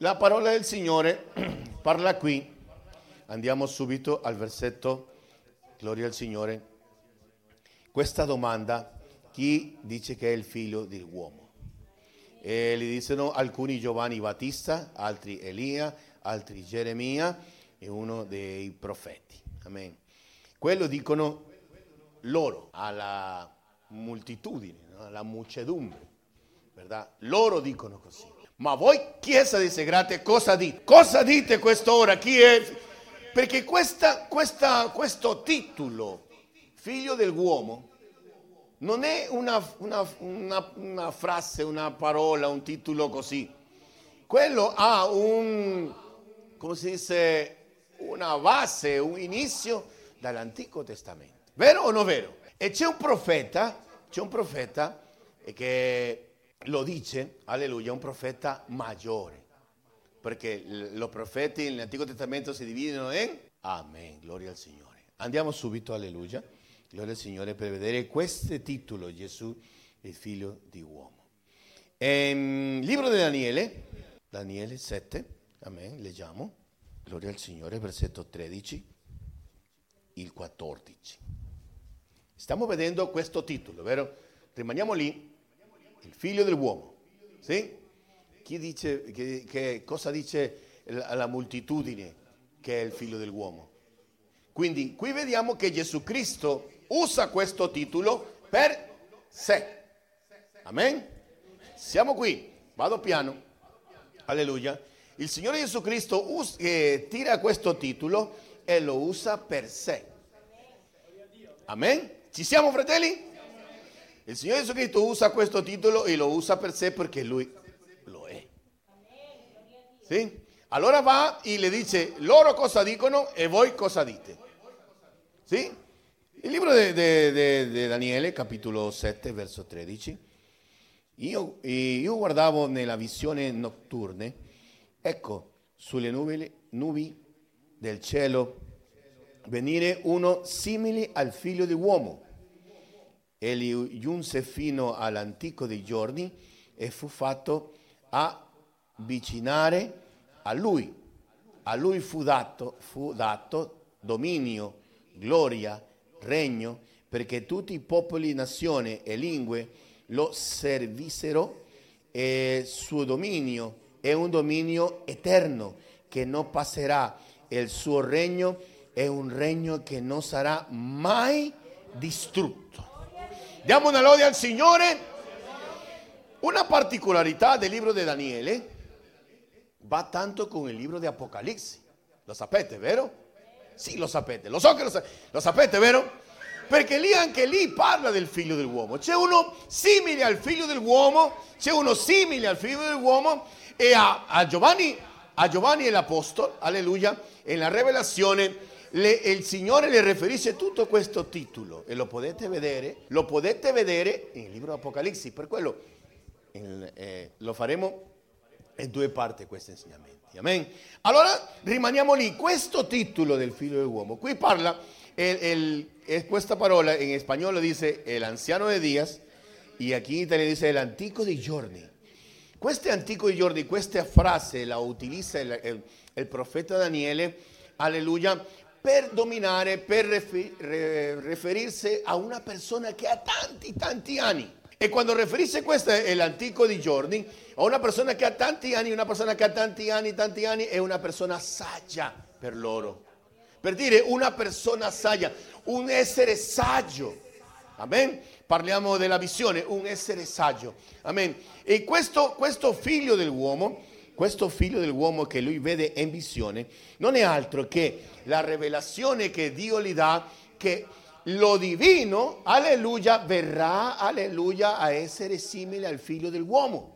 La parola del Signore parla qui. Andiamo subito al versetto, gloria al Signore. Questa domanda, chi dice che è il figlio dell'uomo? E gli dicono alcuni Giovanni Battista, altri Elia, altri Geremia e uno dei profeti. Amen. Quello dicono loro alla moltitudine, alla muchedumbre, ¿verdad? Loro dicono così. Ma voi, Chiesa di Segrate, cosa dite? Cosa dite quest'ora? Chi è? Perché questa, questa, questo titolo, figlio dell'uomo, non è una, una, una, una, frase, una parola, un titolo così. Quello ha un, come si dice, una base, un inizio dall'Antico Testamento. Vero o non vero? E c'è un profeta, c'è un profeta che lo dice, alleluia, un profeta maggiore. Perché i profeti nell'Antico Testamento si dividono in Amen, gloria al Signore. Andiamo subito, alleluia, gloria al Signore, per vedere questo titolo, Gesù, il figlio di uomo. Ehm, libro di Daniele, Daniele 7, Amen, leggiamo, gloria al Signore, versetto 13, il 14. Stiamo vedendo questo titolo, vero? Rimaniamo lì il figlio dell'uomo. Sì? Chi dice, che, che cosa dice la, la moltitudine che è il figlio dell'uomo? Quindi qui vediamo che Gesù Cristo usa questo titolo per sé. Amen? Siamo qui, vado piano. Alleluia. Il Signore Gesù Cristo us- eh, tira questo titolo e lo usa per sé. Amen? Ci siamo fratelli? Il Signore Gesù Cristo usa questo titolo e lo usa per sé perché Lui lo è. Sì? Allora va e le dice loro cosa dicono e voi cosa dite. Sì? Il libro di Daniele, capitolo 7, verso 13. Io, io, guardavo nella visione notturna, ecco, sulle nubi, nubi del cielo venire uno simile al figlio dell'uomo egli giunse fino all'antico dei giorni e fu fatto avvicinare a lui. A lui fu dato, fu dato dominio, gloria, regno, perché tutti i popoli, nazioni e lingue lo servissero e il suo dominio è un dominio eterno che non passerà e il suo regno è un regno che non sarà mai distrutto. Diamo una lode al Signore. Una particolarità del libro di Daniele va tanto con il libro di Apocalisse. Lo sapete, vero? Sì, lo sapete. Lo so che lo, sa- lo sapete, vero? Perché lì anche lì parla del figlio dell'uomo. C'è uno simile al figlio dell'uomo, c'è uno simile al figlio dell'uomo e a, a Giovanni, a Giovanni l'Apostolo, alleluia, e la rivelazione le, il Signore le riferisce tutto questo titolo e lo potete vedere, lo potete vedere nel libro di Apocalisse, per quello eh, lo faremo in due parti questi insegnamenti. Amen. Allora rimaniamo lì, questo titolo del figlio dell'uomo, qui parla, el, el, questa parola in spagnolo dice el anciano de días e qui in italiano dice el antico dei giorni. Questo antico dei giorni, questa frase la utilizza il, il, il profeta Daniele, alleluia, per dominare, per riferirsi a una persona che ha tanti, tanti anni. E quando riferisce questo è l'antico di giorni, a una persona che ha tanti anni, una persona che ha tanti anni, tanti anni, è una persona saggia per loro. Per dire una persona saggia, un essere saggio. Amen? Parliamo della visione, un essere saggio. Amen? E questo, questo figlio dell'uomo questo figlio dell'uomo che lui vede in visione non è altro che la rivelazione che Dio gli dà che lo divino, alleluia, verrà, alleluia, a essere simile al figlio dell'uomo.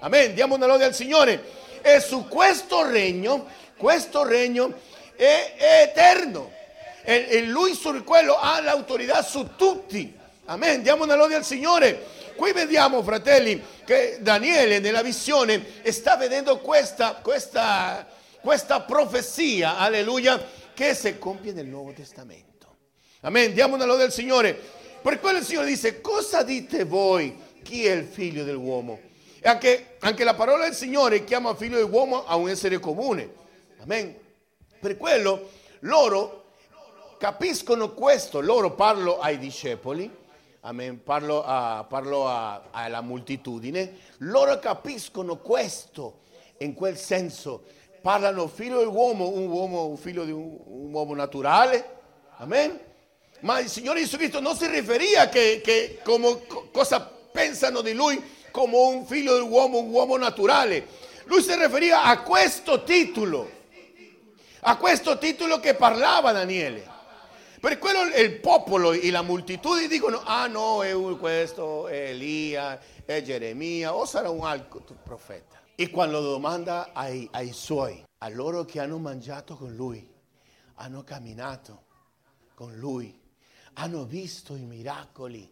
Amen, diamo una lode al Signore. E su questo regno, questo regno è, è eterno. E, e lui su quello ha l'autorità su tutti. Amen, diamo una lode al Signore. Qui vediamo, fratelli, che Daniele nella visione sta vedendo questa, questa, questa profezia, alleluia, che si compie nel Nuovo Testamento. Amen, diamo una lode al Signore. Per quello il Signore dice, cosa dite voi? Chi è il figlio dell'uomo? E anche, anche la parola del Signore chiama figlio dell'uomo a un essere comune. Amen. Per quello loro capiscono questo, loro parlo ai discepoli, amen, parlo, a, parlo a, alla moltitudine, loro capiscono questo in quel senso. Parlano figlio dell'uomo, un uomo, un figlio di un, un uomo naturale, amen. Ma il Signore Gesù Cristo non si riferia che, che come, cosa pensano di lui come un figlio dell'uomo, un uomo naturale. Lui si riferia a questo titolo, a questo titolo che parlava Daniele. Per quello il popolo e la moltitudine dicono, ah no, è questo, è Elia, è Geremia o sarà un altro profeta. E quando domanda ai, ai suoi, a loro che hanno mangiato con lui, hanno camminato con lui, hanno visto i miracoli,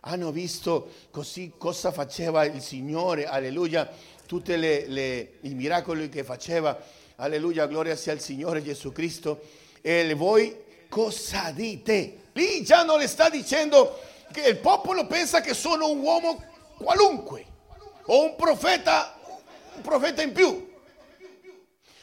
hanno visto così cosa faceva il Signore, alleluia, tutti i miracoli che faceva, alleluia, gloria sia al Signore Gesù Cristo. E voi cosa dite? Lì già non le sta dicendo che il popolo pensa che sono un uomo qualunque o un profeta, un profeta in più.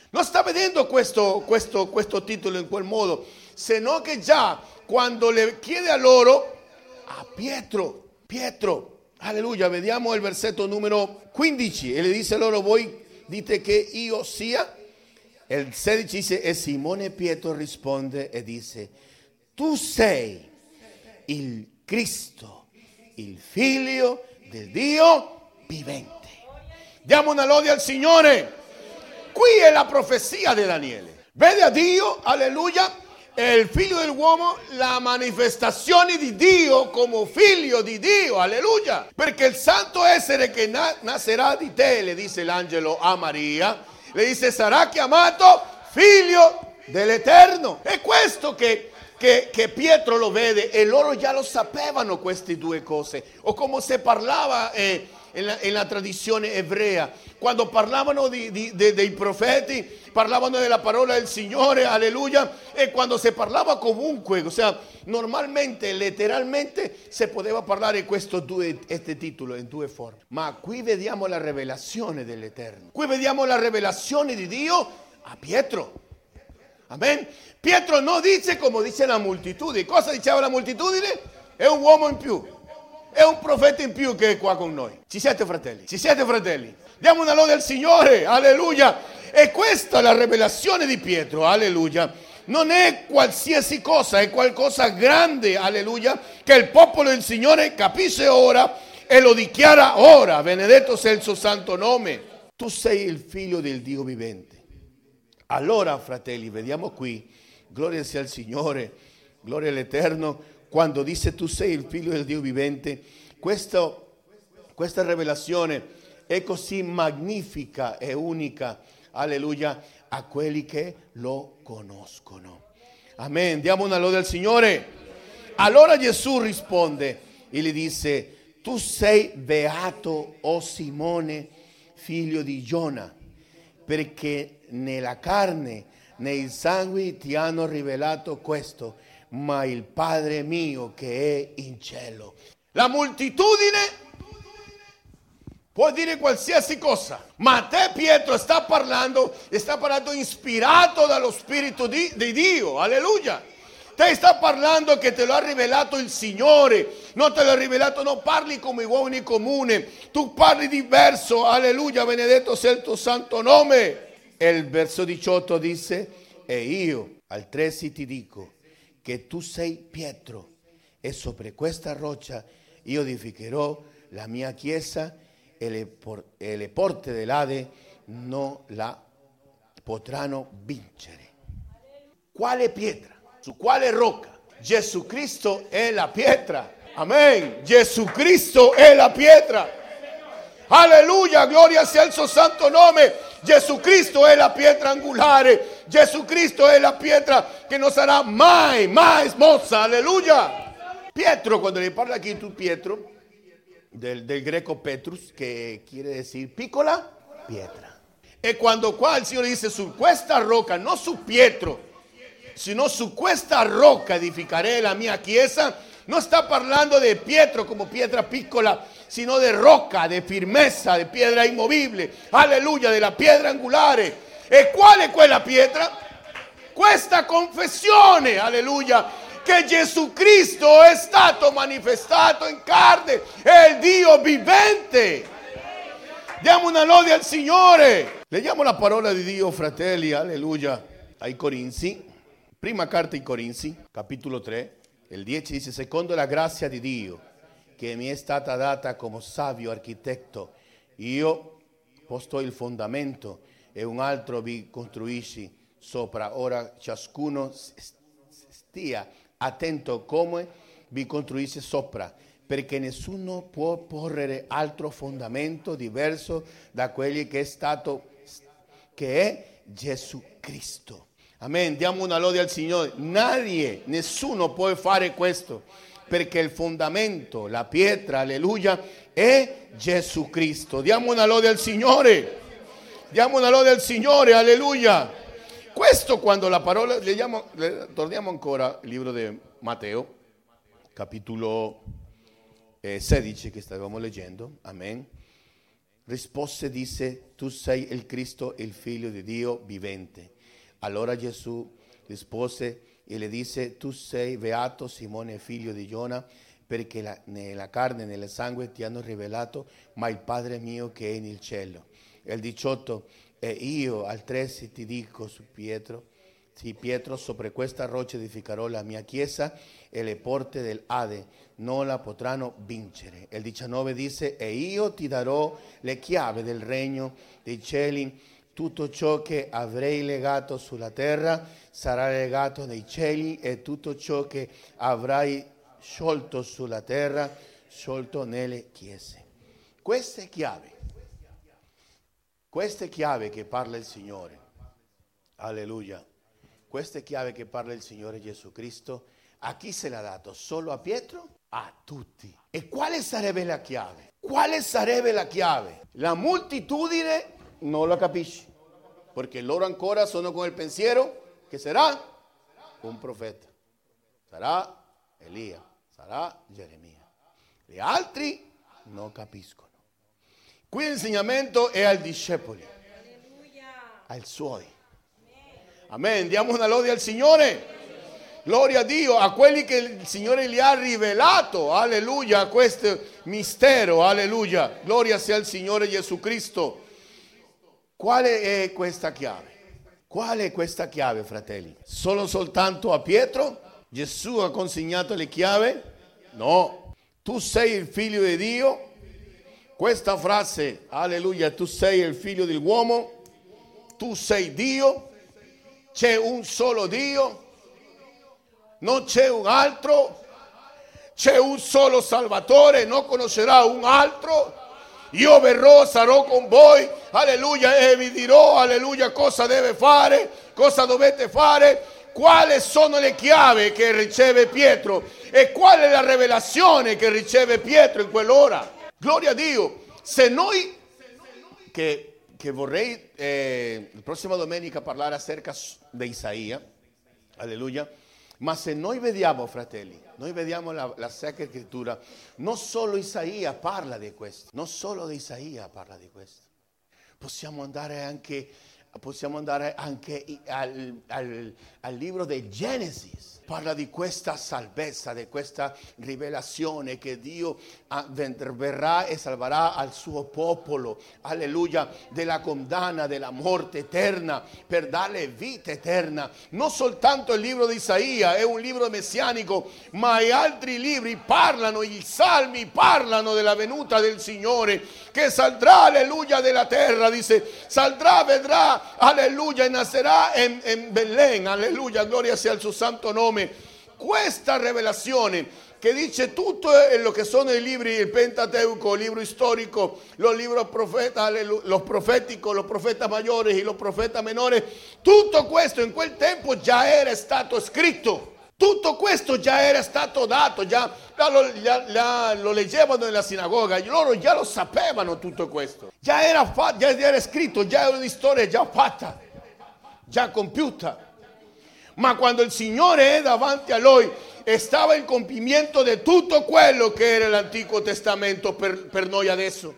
Non sta vedendo questo, questo, questo titolo in quel modo, se no che già quando le chiede a loro, a Pietro, Pietro, alleluia, vediamo il versetto numero 15 e le dice loro, voi dite che io sia il 16 dice, e Simone Pietro risponde e dice, tu sei il Cristo, il figlio del Dio vivente. Diamo una lode al Signore. Qui è la profezia di Daniele. Vede a Dio, alleluia, il figlio dell'uomo, la manifestazione di Dio come figlio di Dio, alleluia. Perché il santo essere che na- nascerà di te, le dice l'angelo a Maria, le dice sarà chiamato figlio dell'Eterno. È questo che, che, che, Pietro lo vede e loro già lo sapevano queste due cose. O come se parlava eh, nella, tradizione ebrea, quando parlavano di, di, de, dei profeti, parlavano della parola del Signore, alleluia, e quando si parlava comunque, o sea, normalmente, letteralmente, si poteva parlare di questo due, este titolo in due forme. Ma qui vediamo la rivelazione dell'Eterno. Qui vediamo la rivelazione di Dio a Pietro. Amen. Pietro non dice come dice la moltitudine. Cosa diceva la moltitudine? È un uomo in più. È un profeta in più che è qua con noi. Ci siete fratelli? Ci siete fratelli? Diamo una lode al Signore, alleluia. E questa è la rivelazione di Pietro, alleluia. Non è qualsiasi cosa, è qualcosa grande, alleluia, che il popolo del Signore capisce ora e lo dichiara ora. Benedetto sia il suo santo nome. Tu sei il figlio del Dio vivente. Allora, fratelli, vediamo qui, gloria sia al Signore, gloria all'Eterno quando dice tu sei il figlio del Dio vivente, questo, questa rivelazione è così magnifica e unica, alleluia, a quelli che lo conoscono. Amen. Diamo una lode al Signore. Allora Gesù risponde e gli dice, tu sei beato, o oh Simone, figlio di Giona, perché nella carne, nei sangue ti hanno rivelato questo ma il Padre mio che è in cielo. La moltitudine può dire qualsiasi cosa, ma te Pietro sta parlando, sta parlando ispirato dallo Spirito di, di Dio, alleluia. Te sta parlando che te lo ha rivelato il Signore, non te lo ha rivelato, non parli come uomini comuni, tu parli diverso, alleluia, benedetto sia il tuo santo nome. E il verso 18 dice, e io altresì ti dico, che tu sei Pietro e sopra questa roccia io edificherò la mia chiesa e le, por- le porte dell'Ade non la potranno vincere. Quale pietra? Su quale rocca? Gesù Cristo è la pietra. Amen. Gesù Cristo è la pietra. Alleluia, gloria sia il suo santo nome. Gesù Cristo è la pietra angolare. Gesù Cristo è la pietra che non sarà mai, mai smossa. Alleluia. Pietro, quando le parla qui tu Pietro, del, del greco Petrus, che quiere decir piccola pietra. E quando qua il Signore dice su questa rocca, non su Pietro, sino su questa rocca edificaré la mia chiesa, non sta parlando di Pietro come pietra piccola, sino de roca, de firmeza, de piedra inmovibile. Alleluia, della pietra angolare. E quale è quella pietra? Questa confessione, alleluia, che Gesù Cristo è stato manifestato in carne, è il Dio vivente. Diamo una lode al Signore. Leggiamo la parola di Dio, fratelli, alleluia, ai Corinzi. Prima carta ai Corinzi, capitolo 3, il 10 dice, secondo la grazia di Dio che mi è stata data come savio architetto, io posto il fondamento e un altro vi costruisci sopra. Ora ciascuno stia attento come vi costruisce sopra, perché nessuno può porre altro fondamento diverso da quelli che è stato, che è Gesù Cristo. Amen. Diamo una lode al Signore. Nadie, nessuno può fare questo perché il fondamento, la pietra, alleluia, è Gesù Cristo. Diamo una lode al Signore. Diamo una lode al Signore, alleluia. Questo quando la parola, leggiamo, torniamo ancora al libro di Matteo, capitolo eh, 16 che stavamo leggendo, amen. Rispose disse, tu sei il Cristo, il figlio di Dio vivente. Allora Gesù rispose e le disse, tu sei beato Simone figlio di Giona, perché la, nella carne e nel sangue ti hanno rivelato, ma il Padre mio che è nel cielo. Il 18, e io altresì ti dico su Pietro, sì Pietro, sopra questa roccia edificherò la mia chiesa e le porte del Ade non la potranno vincere. Il 19 dice, e io ti darò le chiavi del regno dei cieli tutto ciò che avrei legato sulla terra sarà legato nei cieli e tutto ciò che avrai sciolto sulla terra, sciolto nelle chiese. Queste chiavi, queste chiavi che parla il Signore, alleluia, queste chiavi che parla il Signore Gesù Cristo, a chi se l'ha dato? Solo a Pietro? A tutti. E quale sarebbe la chiave? Quale sarebbe la chiave? La moltitudine non la capisce, perché loro ancora sono con il pensiero che sarà un profeta, sarà Elia, sarà Geremia. Gli altri non capiscono. Qui l'insegnamento è ai discepoli, ai suoi. Amen. Diamo una lode al Signore. Gloria a Dio, a quelli che il Signore gli ha rivelato, alleluia, questo mistero, alleluia. Gloria sia al Signore Gesù Cristo. Quale è questa chiave? Quale è questa chiave, fratelli? Solo soltanto a Pietro? Gesù ha consegnato le chiavi? No. Tu sei il figlio di Dio? Questa frase, alleluia, tu sei il figlio dell'uomo? Tu sei Dio? C'è un solo Dio? Non c'è un altro? C'è un solo Salvatore? Non conoscerà un altro? Io verrò, sarò con voi, alleluia, e vi dirò, alleluia, cosa deve fare, cosa dovete fare, quali sono le chiavi che riceve Pietro e qual è la rivelazione che riceve Pietro in quell'ora. Gloria a Dio. Se noi, che, che vorrei eh, la prossima domenica parlare acerca di Isaia, alleluia, ma se noi vediamo, fratelli, noi vediamo la, la Sacra Scrittura, non solo Isaia parla di questo, non solo di Isaia parla di questo. Possiamo andare anche, possiamo andare anche al, al, al libro del Genesi parla di questa salvezza, di questa rivelazione che Dio ah, verrà e salverà al suo popolo, alleluia, della condanna, della morte eterna, per darle vita eterna. Non soltanto il libro di Isaia è un libro messianico, ma altri libri parlano, i salmi parlano della venuta del Signore, che saldrà, alleluia, della terra, dice, saldrà, vedrà, alleluia, e nascerà in, in Belén, alleluia, gloria sia al suo santo nome questa rivelazione che dice tutto lo che sono i libri, il Pentateuco, il libro storico, los libros profeta, los proféticos, los profetas mayores y los profetas menores, tutto questo in quel tempo già era stato scritto. Tutto questo già era stato dato, già, lo, già, lo, leggevano nella sinagoga, loro già lo sapevano tutto questo. Già era, già era scritto, già era una storia già fatta, già compiuta. Ma quando il Signore davanti a noi stava il compimento di tutto quello che era l'Antico Testamento per, per noi adesso.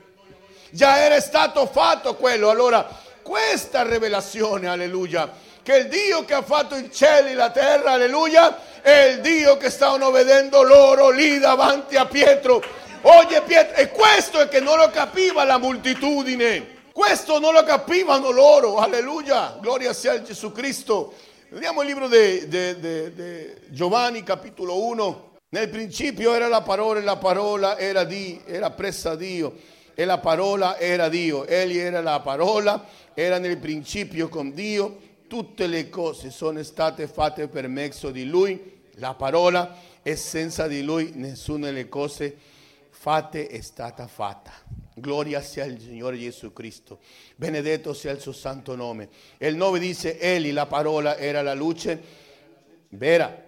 Già era stato fatto quello. Allora, questa rivelazione, alleluia, che il Dio che ha fatto il cielo e la terra, alleluia, è il Dio che stavano vedendo loro lì davanti a Pietro. Oye Pietro, e questo è che non lo capiva la moltitudine. Questo non lo capivano loro, alleluia, gloria sia a Gesù Cristo. Vediamo il libro di Giovanni capitolo 1. Nel principio era la parola e la parola era, di, era presa a Dio e la parola era Dio. Egli era la parola, era nel principio con Dio. Tutte le cose sono state fatte per mezzo di Lui. La parola e senza di Lui nessuna delle cose fatte è stata fatta. Gloria sia il Signore Gesù Cristo. Benedetto sia il suo santo nome. E il 9 dice, Egli, la parola, era la luce vera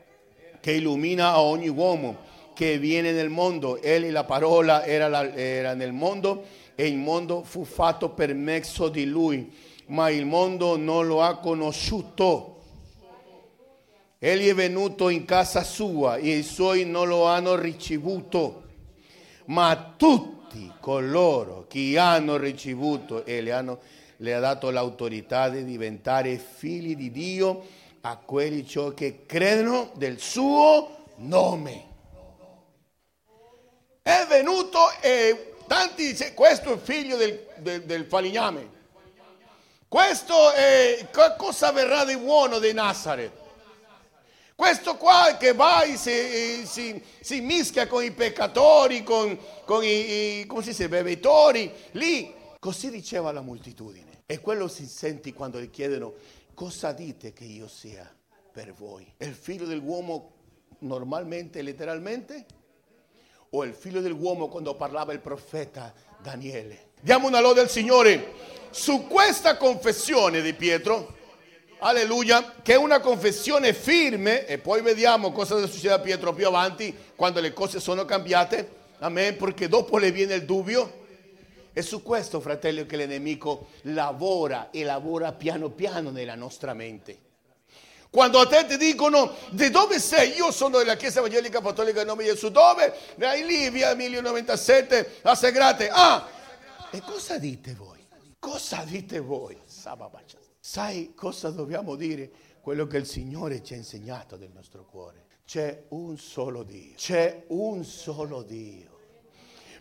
che illumina a ogni uomo che viene nel mondo. Egli, la parola, era, la, era nel mondo e il mondo fu fatto per mezzo di lui, ma il mondo non lo ha conosciuto. Egli è venuto in casa sua e i suoi non lo hanno ricevuto, ma tutti tutti coloro che hanno ricevuto e le, hanno, le ha dato l'autorità di diventare figli di Dio a quelli ciò che credono del suo nome. È venuto e tanti dicono, questo è figlio del, del, del falegname. Questo è cosa verrà di buono di Nazareth. Questo qua che va e si, si, si mischia con i peccatori, con, con i, i, come si dice, bevitori, lì. Così diceva la moltitudine. E quello si sente quando gli chiedono cosa dite che io sia per voi. Il figlio dell'uomo normalmente, letteralmente? O il figlio dell'uomo quando parlava il profeta Daniele? Diamo una lode al Signore. Su questa confessione di Pietro, alleluia, che è una confessione firme e poi vediamo cosa succede a Pietro più avanti quando le cose sono cambiate, amen, perché dopo le viene il dubbio. È su questo, fratello, che l'enemico lavora e lavora piano piano nella nostra mente. Quando a te ti dicono di dove sei, io sono della Chiesa Evangelica Cattolica in nome di Gesù, dove? Dai lì, via 1097, a Segrate. Ah, e cosa dite voi? Cosa dite voi? Sababacia. Sai cosa dobbiamo dire? Quello che il Signore ci ha insegnato del nostro cuore. C'è un solo Dio. C'è un solo Dio.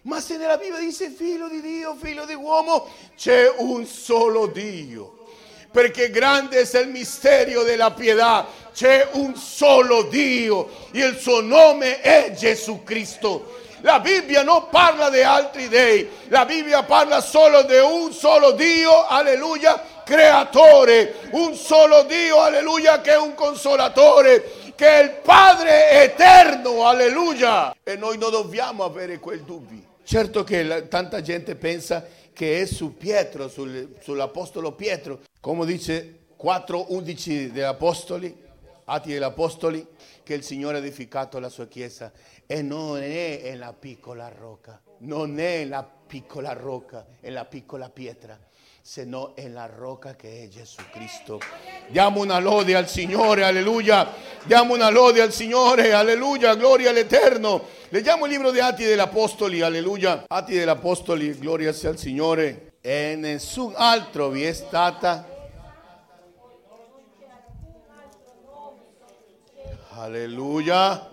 Ma se nella Bibbia dice figlio di Dio, figlio di uomo, c'è un solo Dio. Perché grande è il mistero della pietà. C'è un solo Dio e il suo nome è Gesù Cristo. La Bibbia non parla di altri dei, la Bibbia parla solo di un solo Dio, alleluia, creatore, un solo Dio, alleluia, che è un consolatore, che è il Padre eterno, alleluia. E noi non dobbiamo avere quel dubbio. Certo che la, tanta gente pensa che è su Pietro, sul, sull'Apostolo Pietro, come dice 4.11 degli Apostoli, Atti degli Apostoli, che il Signore ha edificato la sua Chiesa e non è in la piccola rocca, non è la piccola rocca, è la piccola pietra se no è la rocca che è Gesù Cristo. Diamo una lode al Signore, alleluia. Diamo una lode al Signore, alleluia, gloria all'Eterno. Leggiamo il libro di Atti degli Apostoli, alleluia. Atti degli Apostoli, gloria sia al Signore. E nessun altro vi è stata. Alleluia.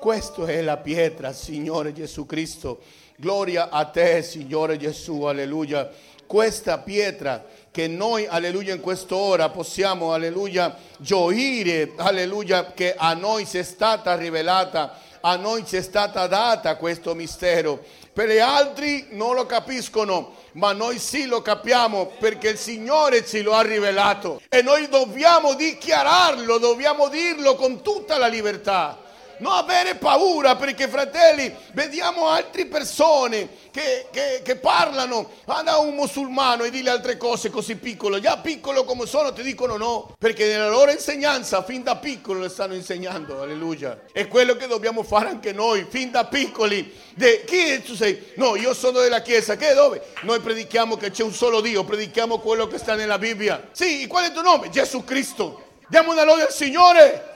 Questa la pietra, Signore Gesù Cristo Gloria a te, Signore Gesù, alleluia. Questa pietra che noi, alleluia, in quest'ora possiamo, alleluia, gioire, alleluia, che a noi si è stata rivelata, a noi ci è stata data questo mistero. Per gli altri non lo capiscono, ma noi sì lo capiamo perché il Signore ci lo ha rivelato e noi dobbiamo dichiararlo, dobbiamo dirlo con tutta la libertà non avere paura perché fratelli, vediamo altre persone che, che, che parlano, a un musulmano e dille altre cose così piccole, già piccolo come sono ti dicono no, perché nella loro insegnanza fin da piccolo le stanno insegnando, alleluia. È quello che dobbiamo fare anche noi, fin da piccoli. De, chi tu sei? No, io sono della Chiesa, che dove? Noi predichiamo che c'è un solo Dio, predichiamo quello che sta nella Bibbia. Sì, qual è il tuo nome? Gesù Cristo. Diamo una lode al Signore.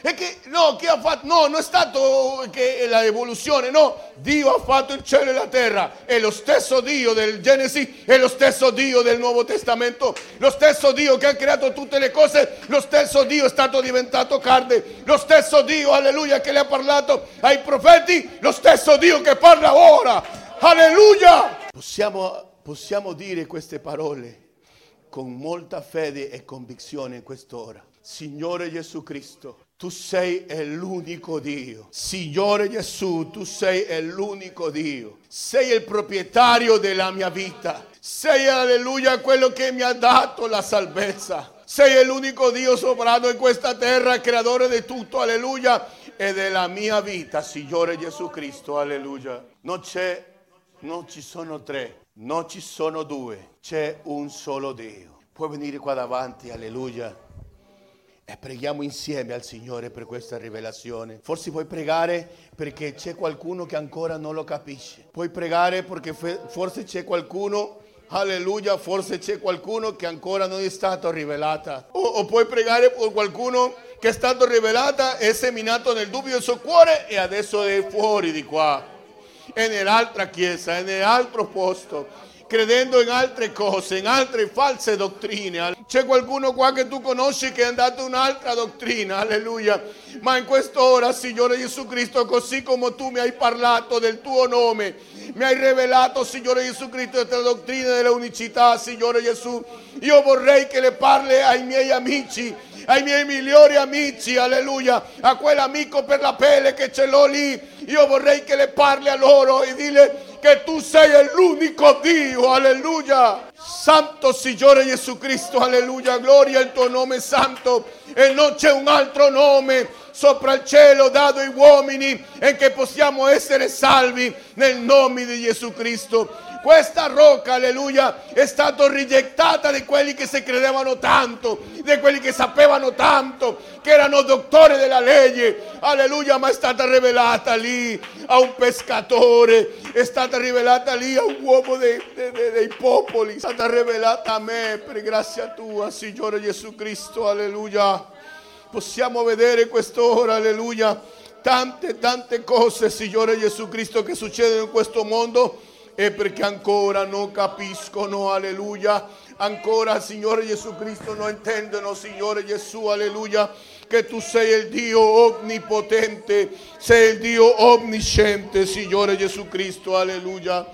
E che, no, che ha fatto, no, non è stato che la evoluzione, no, Dio ha fatto il cielo e la terra, è lo stesso Dio del Genesi, è lo stesso Dio del Nuovo Testamento, lo stesso Dio che ha creato tutte le cose, lo stesso Dio è stato diventato carne, lo stesso Dio, alleluia, che le ha parlato ai profeti, lo stesso Dio che parla ora, alleluia. Possiamo, possiamo dire queste parole con molta fede e convinzione in quest'ora. Signore Gesù Cristo, tu sei l'unico Dio. Signore Gesù, tu sei l'unico Dio. Sei il proprietario della mia vita. Sei, alleluia, quello che mi ha dato la salvezza. Sei l'unico Dio sovrano in questa terra, creatore di tutto, alleluia, e della mia vita, Signore Gesù Cristo, alleluia. Non c'è, non ci sono tre, non ci sono due, c'è un solo Dio. Puoi venire qua davanti, alleluia. E preghiamo insieme al Signore per questa rivelazione. Forse puoi pregare perché c'è qualcuno che ancora non lo capisce. Puoi pregare perché forse c'è qualcuno, alleluia, forse c'è qualcuno che ancora non è stato rivelata. O, o puoi pregare per qualcuno che è stato rivelata, è seminato nel dubbio del suo cuore e adesso è fuori di qua. È nell'altra chiesa, è nell'altro posto credendo in altre cose, in altre false dottrine. C'è qualcuno qua che tu conosci che è andato in un'altra dottrina, alleluia. Ma in quest'ora, Signore Gesù Cristo, così come tu mi hai parlato del tuo nome, mi hai rivelato, Signore Gesù Cristo, la dottrina della unicità, Signore Gesù, io vorrei che le parli ai miei amici ai miei migliori amici, alleluia, a quell'amico per la pelle che ce l'ho lì. Io vorrei che le parli a loro e dile che tu sei l'unico Dio, alleluia. Santo Signore Gesù Cristo, alleluia, gloria al tuo nome santo e non c'è un altro nome sopra il cielo dato ai uomini e che possiamo essere salvi nel nome di Gesù Cristo. Questa rocca, alleluia, è stata rigettata di quelli che si credevano tanto, di quelli che sapevano tanto, che erano dottori della legge, alleluia, ma è stata rivelata lì a un pescatore, è stata rivelata lì a un uomo dei, dei, dei popoli, è stata rivelata a me per grazia tua, Signore Gesù Cristo, alleluia. Possiamo vedere quest'ora, alleluia, tante, tante cose, Signore Gesù Cristo, che succedono in questo mondo e perché ancora non capiscono, alleluia, ancora Signore Gesù Cristo non intendono, Signore Gesù, alleluia, che tu sei il Dio onnipotente, sei il Dio onnisciente, Signore Gesù Cristo, alleluia.